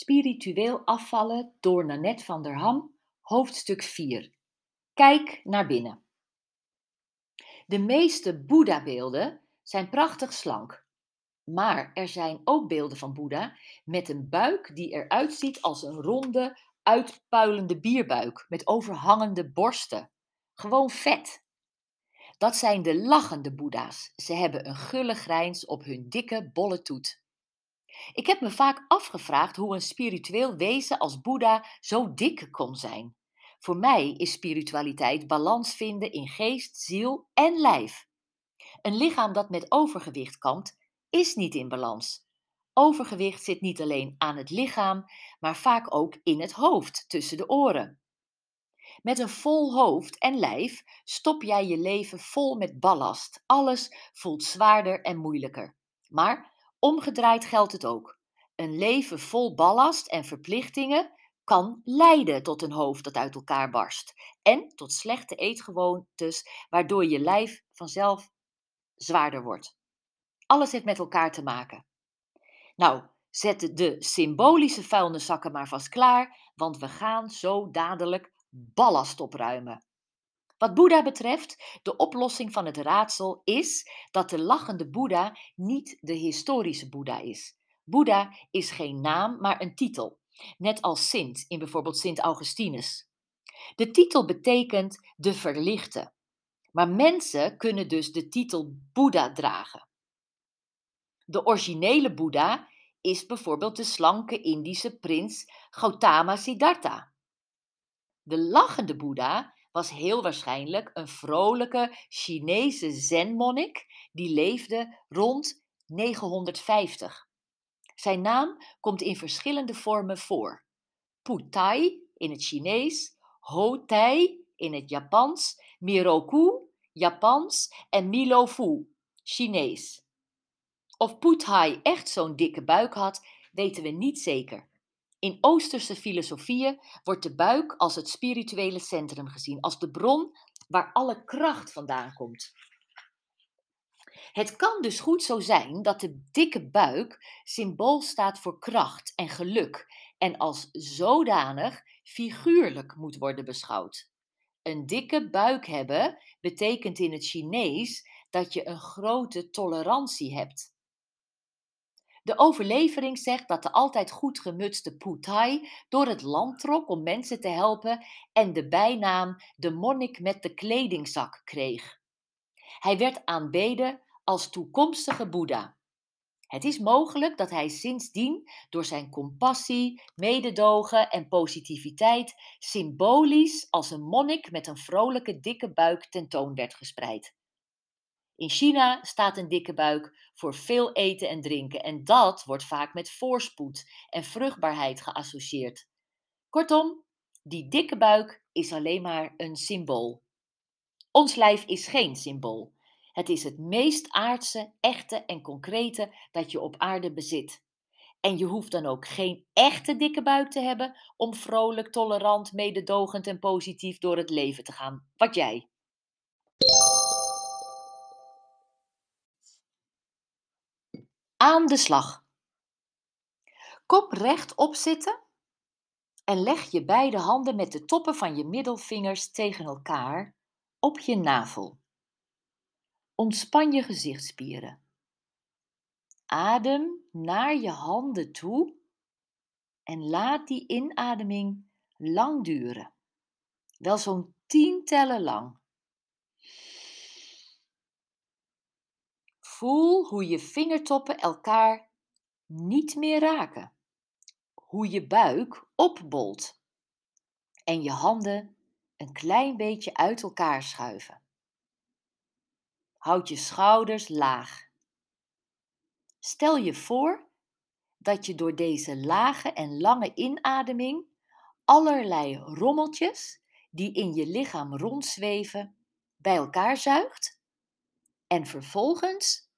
Spiritueel afvallen door Nanette van der Ham, hoofdstuk 4. Kijk naar binnen. De meeste Boeddha-beelden zijn prachtig slank. Maar er zijn ook beelden van Boeddha met een buik die eruit ziet als een ronde, uitpuilende bierbuik met overhangende borsten. Gewoon vet. Dat zijn de lachende Boeddha's. Ze hebben een gulle grijns op hun dikke, bolle toet. Ik heb me vaak afgevraagd hoe een spiritueel wezen als Boeddha zo dik kon zijn. Voor mij is spiritualiteit balans vinden in geest, ziel en lijf. Een lichaam dat met overgewicht kampt, is niet in balans. Overgewicht zit niet alleen aan het lichaam, maar vaak ook in het hoofd, tussen de oren. Met een vol hoofd en lijf stop jij je leven vol met ballast. Alles voelt zwaarder en moeilijker. Maar Omgedraaid geldt het ook. Een leven vol ballast en verplichtingen kan leiden tot een hoofd dat uit elkaar barst en tot slechte eetgewoontes, waardoor je lijf vanzelf zwaarder wordt. Alles heeft met elkaar te maken. Nou, zet de symbolische vuilniszakken maar vast klaar, want we gaan zo dadelijk ballast opruimen. Wat Boeddha betreft, de oplossing van het raadsel is dat de lachende Boeddha niet de historische Boeddha is. Boeddha is geen naam, maar een titel, net als Sint in bijvoorbeeld Sint Augustinus. De titel betekent de verlichte, maar mensen kunnen dus de titel Boeddha dragen. De originele Boeddha is bijvoorbeeld de slanke Indische prins Gautama Siddhartha. De lachende Boeddha was heel waarschijnlijk een vrolijke Chinese zenmonnik die leefde rond 950. Zijn naam komt in verschillende vormen voor. Putai in het Chinees, Hotei in het Japans, Miroku Japans en Milofu Chinees. Of Putai echt zo'n dikke buik had, weten we niet zeker. In Oosterse filosofieën wordt de buik als het spirituele centrum gezien, als de bron waar alle kracht vandaan komt. Het kan dus goed zo zijn dat de dikke buik symbool staat voor kracht en geluk en als zodanig figuurlijk moet worden beschouwd. Een dikke buik hebben betekent in het Chinees dat je een grote tolerantie hebt. De overlevering zegt dat de altijd goed gemutste Putai door het land trok om mensen te helpen en de bijnaam de monnik met de kledingzak kreeg. Hij werd aanbeden als toekomstige Boeddha. Het is mogelijk dat hij sindsdien door zijn compassie, mededogen en positiviteit symbolisch als een monnik met een vrolijke dikke buik tentoon werd gespreid. In China staat een dikke buik voor veel eten en drinken en dat wordt vaak met voorspoed en vruchtbaarheid geassocieerd. Kortom, die dikke buik is alleen maar een symbool. Ons lijf is geen symbool. Het is het meest aardse, echte en concrete dat je op aarde bezit. En je hoeft dan ook geen echte dikke buik te hebben om vrolijk, tolerant, mededogend en positief door het leven te gaan. Wat jij. Aan de slag. Kop rechtop zitten en leg je beide handen met de toppen van je middelvingers tegen elkaar op je navel. Ontspan je gezichtsspieren. Adem naar je handen toe en laat die inademing lang duren. Wel zo'n tien tellen lang. Voel hoe je vingertoppen elkaar niet meer raken. Hoe je buik opbolt en je handen een klein beetje uit elkaar schuiven. Houd je schouders laag. Stel je voor dat je door deze lage en lange inademing allerlei rommeltjes die in je lichaam rondzweven bij elkaar zuigt en vervolgens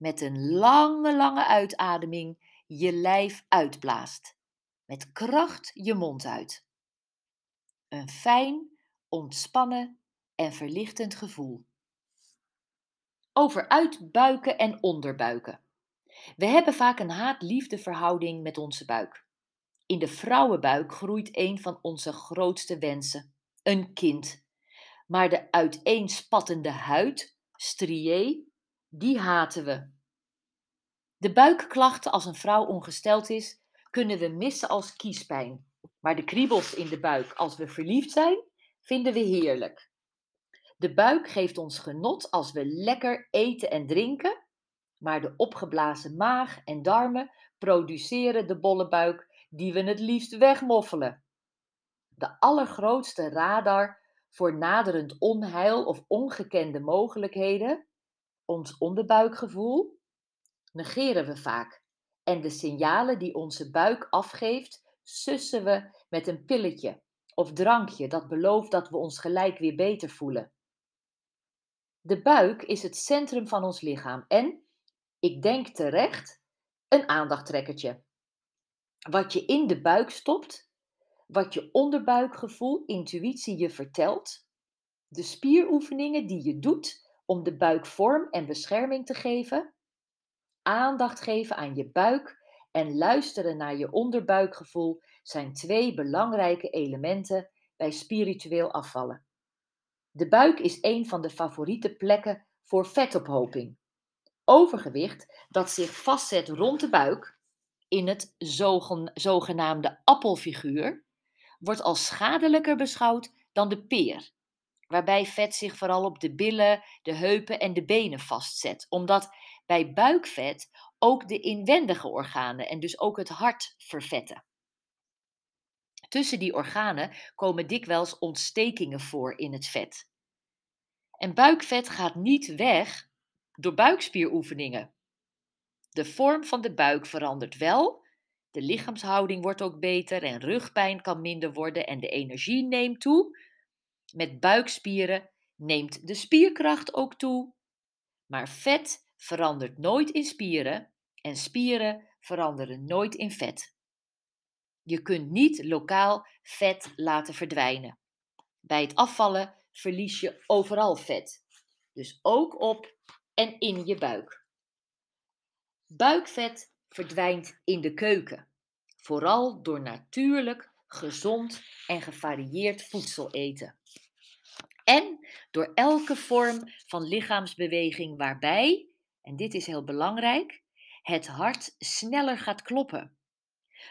met een lange, lange uitademing je lijf uitblaast. Met kracht je mond uit. Een fijn, ontspannen en verlichtend gevoel. Over uitbuiken en onderbuiken. We hebben vaak een haat-liefde verhouding met onze buik. In de vrouwenbuik groeit een van onze grootste wensen: een kind. Maar de uiteenspattende huid, strié, die haten we. De buikklachten als een vrouw ongesteld is, kunnen we missen als kiespijn. Maar de kriebels in de buik als we verliefd zijn, vinden we heerlijk. De buik geeft ons genot als we lekker eten en drinken, maar de opgeblazen maag en darmen produceren de bolle buik die we het liefst wegmoffelen. De allergrootste radar voor naderend onheil of ongekende mogelijkheden, ons onderbuikgevoel, negeren we vaak. En de signalen die onze buik afgeeft, sussen we met een pilletje of drankje dat belooft dat we ons gelijk weer beter voelen. De buik is het centrum van ons lichaam en, ik denk terecht, een aandachttrekkertje. Wat je in de buik stopt, wat je onderbuikgevoel, intuïtie je vertelt, de spieroefeningen die je doet om de buik vorm en bescherming te geven, aandacht geven aan je buik en luisteren naar je onderbuikgevoel zijn twee belangrijke elementen bij spiritueel afvallen. De buik is een van de favoriete plekken voor vetophoping. Overgewicht dat zich vastzet rond de buik, in het zogenaamde appelfiguur, wordt als schadelijker beschouwd dan de peer, waarbij vet zich vooral op de billen, de heupen en de benen vastzet, omdat bij buikvet ook de inwendige organen en dus ook het hart vervetten. Tussen die organen komen dikwijls ontstekingen voor in het vet. En buikvet gaat niet weg door buikspieroefeningen. De vorm van de buik verandert wel, de lichaamshouding wordt ook beter en rugpijn kan minder worden en de energie neemt toe. Met buikspieren neemt de spierkracht ook toe. Maar vet verandert nooit in spieren en spieren veranderen nooit in vet. Je kunt niet lokaal vet laten verdwijnen. Bij het afvallen verlies je overal vet. Dus ook op en in je buik. Buikvet verdwijnt in de keuken, vooral door natuurlijk, gezond en gevarieerd voedsel eten. En door elke vorm van lichaamsbeweging waarbij, en dit is heel belangrijk, het hart sneller gaat kloppen.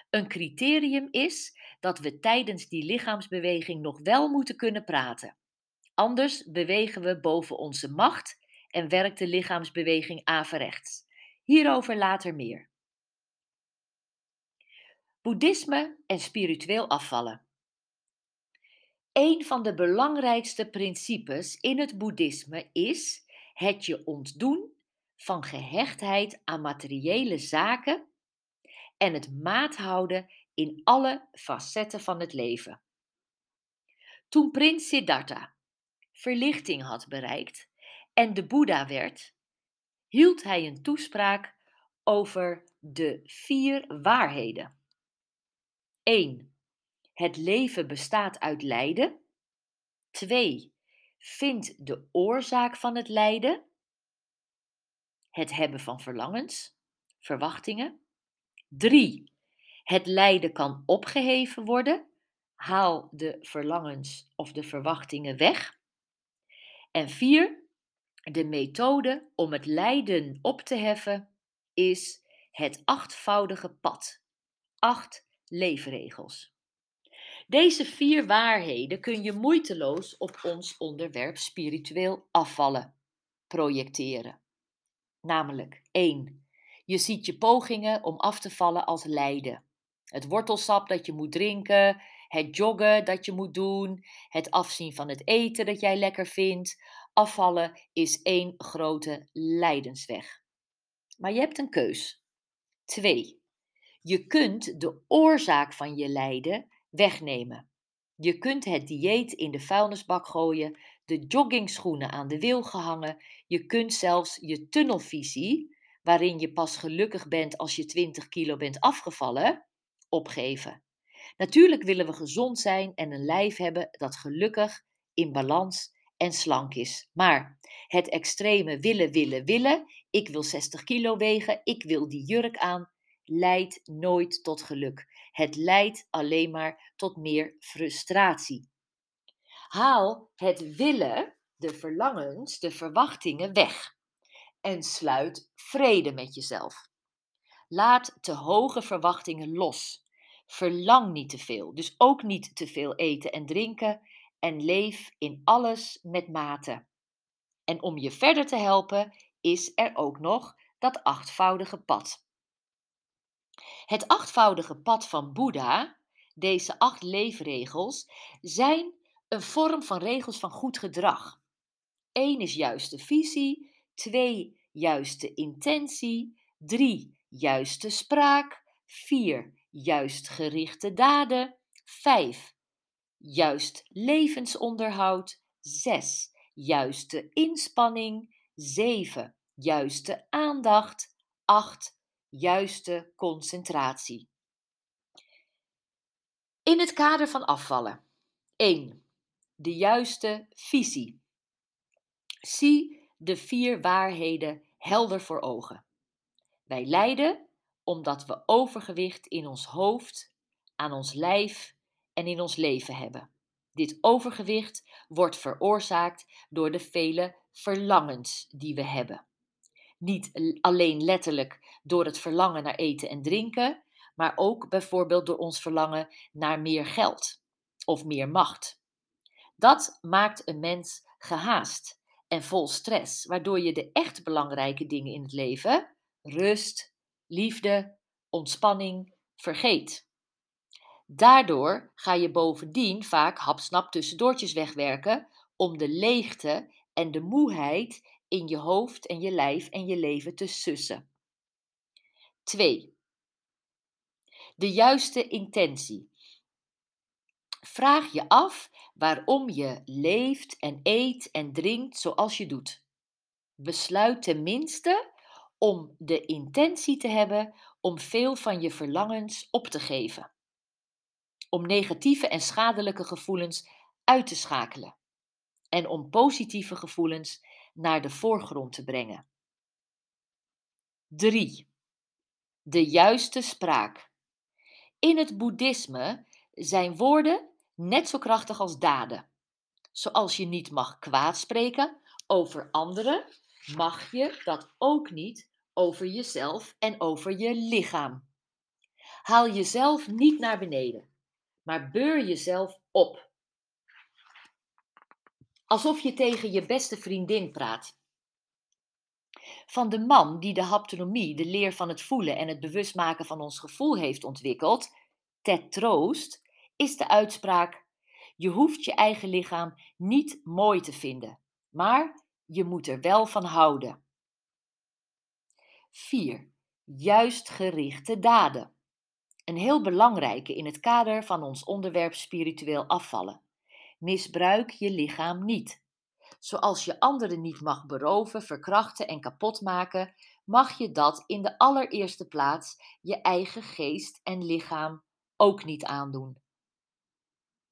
Een criterium is dat we tijdens die lichaamsbeweging nog wel moeten kunnen praten. Anders bewegen we boven onze macht en werkt de lichaamsbeweging averechts. Hierover later meer. Boeddhisme en spiritueel afvallen. Een van de belangrijkste principes in het boeddhisme is het je ontdoen van gehechtheid aan materiële zaken en het maat houden in alle facetten van het leven. Toen prins Siddhartha verlichting had bereikt en de Boeddha werd, hield hij een toespraak over de vier waarheden. 1. Het leven bestaat uit lijden. 2. Vind de oorzaak van het lijden. Het hebben van verlangens, verwachtingen. 3. Het lijden kan opgeheven worden. Haal de verlangens of de verwachtingen weg. En 4. De methode om het lijden op te heffen is het achtvoudige pad. Acht leefregels. Deze vier waarheden kun je moeiteloos op ons onderwerp spiritueel afvallen projecteren. Namelijk 1. Je ziet je pogingen om af te vallen als lijden. Het wortelsap dat je moet drinken, het joggen dat je moet doen, het afzien van het eten dat jij lekker vindt. Afvallen is één grote lijdensweg. Maar je hebt een keus. 2. Je kunt de oorzaak van je lijden wegnemen. Je kunt het dieet in de vuilnisbak gooien, de joggingschoenen aan de wil gehangen. Je kunt zelfs je tunnelvisie, waarin je pas gelukkig bent als je 20 kilo bent afgevallen, opgeven. Natuurlijk willen we gezond zijn en een lijf hebben dat gelukkig, in balans en slank is. Maar het extreme willen, willen, willen, ik wil 60 kilo wegen, ik wil die jurk aan, leidt nooit tot geluk. Het leidt alleen maar tot meer frustratie. Haal het willen, de verlangens, de verwachtingen weg en sluit vrede met jezelf. Laat te hoge verwachtingen los. Verlang niet te veel, dus ook niet te veel eten en drinken en leef in alles met mate. En om je verder te helpen is er ook nog dat achtvoudige pad. Het achtvoudige pad van Boeddha, deze acht leefregels, zijn een vorm van regels van goed gedrag. Eén is juiste visie, twee juiste intentie, drie juiste spraak, vier juist gerichte daden, vijf juist levensonderhoud, zes juiste inspanning, zeven juiste aandacht, acht juiste concentratie. In het kader van afvallen. 1. De juiste visie. Zie de vier waarheden helder voor ogen. Wij lijden omdat we overgewicht in ons hoofd, aan ons lijf en in ons leven hebben. Dit overgewicht wordt veroorzaakt door de vele verlangens die we hebben. Niet alleen letterlijk door het verlangen naar eten en drinken, maar ook bijvoorbeeld door ons verlangen naar meer geld of meer macht. Dat maakt een mens gehaast en vol stress, waardoor je de echt belangrijke dingen in het leven, rust, liefde, ontspanning, vergeet. Daardoor ga je bovendien vaak hapsnap tussendoortjes wegwerken om de leegte en de moeheid in je hoofd en je lijf en je leven te sussen. 2. De juiste intentie. Vraag je af waarom je leeft en eet en drinkt zoals je doet. Besluit tenminste om de intentie te hebben om veel van je verlangens op te geven. Om negatieve en schadelijke gevoelens uit te schakelen. En om positieve gevoelens naar de voorgrond te brengen. 3. De juiste spraak. In het boeddhisme zijn woorden net zo krachtig als daden. Zoals je niet mag kwaad spreken over anderen, mag je dat ook niet over jezelf en over je lichaam. Haal jezelf niet naar beneden, maar beur jezelf op. Alsof je tegen je beste vriendin praat. Van de man die de haptonomie, de leer van het voelen en het bewustmaken van ons gevoel heeft ontwikkeld, Ted Troost, is de uitspraak: Je hoeft je eigen lichaam niet mooi te vinden, maar je moet er wel van houden. 4. Juist gerichte daden. Een heel belangrijke in het kader van ons onderwerp spiritueel afvallen. Misbruik je lichaam niet. Zoals je anderen niet mag beroven, verkrachten en kapot maken, mag je dat in de allereerste plaats je eigen geest en lichaam ook niet aandoen.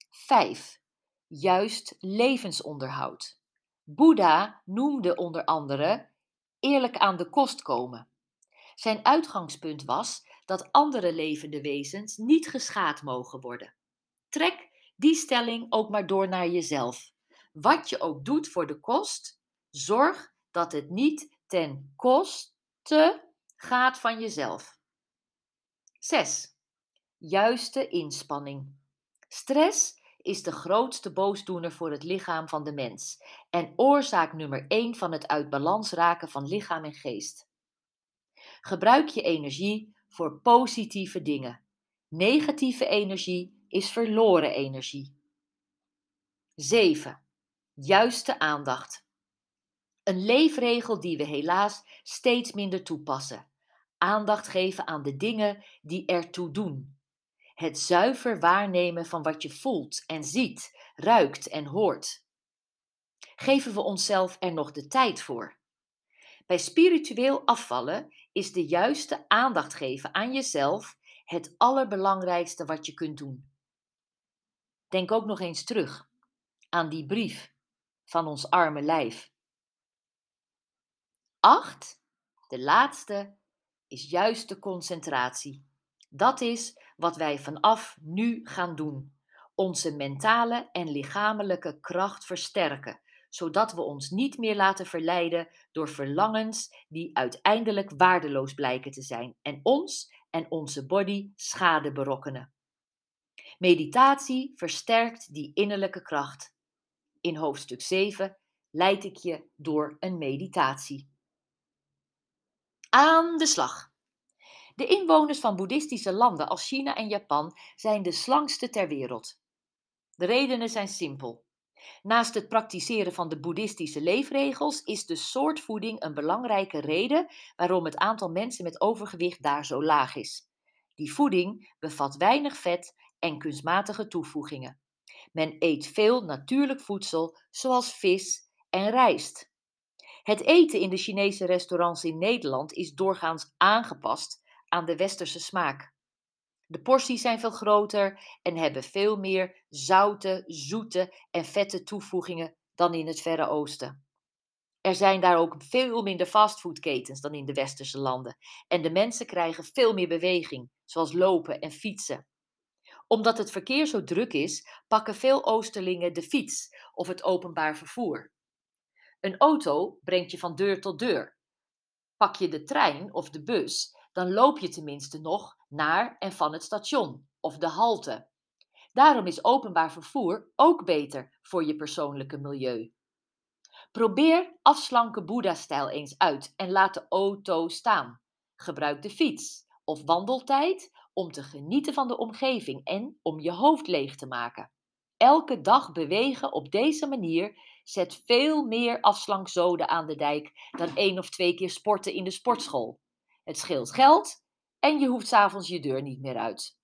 5. Juist levensonderhoud. Boeddha noemde onder andere eerlijk aan de kost komen. Zijn uitgangspunt was dat andere levende wezens niet geschaad mogen worden. Trek die stelling ook maar door naar jezelf. Wat je ook doet voor de kost, zorg dat het niet ten koste gaat van jezelf. 6. Juiste inspanning. Stress is de grootste boosdoener voor het lichaam van de mens en oorzaak nummer 1 van het uit balans raken van lichaam en geest. Gebruik je energie voor positieve dingen. Negatieve energie is verloren energie. 7. Juiste aandacht. Een leefregel die we helaas steeds minder toepassen. Aandacht geven aan de dingen die ertoe doen. Het zuiver waarnemen van wat je voelt en ziet, ruikt en hoort. Geven we onszelf er nog de tijd voor? Bij spiritueel afvallen is de juiste aandacht geven aan jezelf het allerbelangrijkste wat je kunt doen. Denk ook nog eens terug aan die brief van ons arme lijf. 8. De laatste. is juist de concentratie. Dat is wat wij vanaf nu gaan doen. Onze mentale en lichamelijke kracht versterken, zodat we ons niet meer laten verleiden door verlangens die uiteindelijk waardeloos blijken te zijn en ons en onze body schade berokkenen. Meditatie versterkt die innerlijke kracht. In hoofdstuk 7 leid ik je door een meditatie. Aan de slag! De inwoners van boeddhistische landen als China en Japan zijn de slangste ter wereld. De redenen zijn simpel. Naast het praktiseren van de boeddhistische leefregels is de soort voeding een belangrijke reden waarom het aantal mensen met overgewicht daar zo laag is. Die voeding bevat weinig vet en kunstmatige toevoegingen. Men eet veel natuurlijk voedsel, zoals vis en rijst. Het eten in de Chinese restaurants in Nederland is doorgaans aangepast aan de westerse smaak. De porties zijn veel groter en hebben veel meer zoute, zoete en vette toevoegingen dan in het Verre Oosten. Er zijn daar ook veel minder fastfoodketens dan in de westerse landen en de mensen krijgen veel meer beweging, zoals lopen en fietsen. Omdat het verkeer zo druk is, pakken veel Oosterlingen de fiets of het openbaar vervoer. Een auto brengt je van deur tot deur. Pak je de trein of de bus, dan loop je tenminste nog naar en van het station of de halte. Daarom is openbaar vervoer ook beter voor je persoonlijke milieu. Probeer afslanken Boeddha-stijl eens uit en laat de auto staan. Gebruik de fiets of wandeltijd om te genieten van de omgeving en om je hoofd leeg te maken. Elke dag bewegen op deze manier zet veel meer afslankzoden aan de dijk dan één of twee keer sporten in de sportschool. Het scheelt geld en je hoeft s'avonds je deur niet meer uit.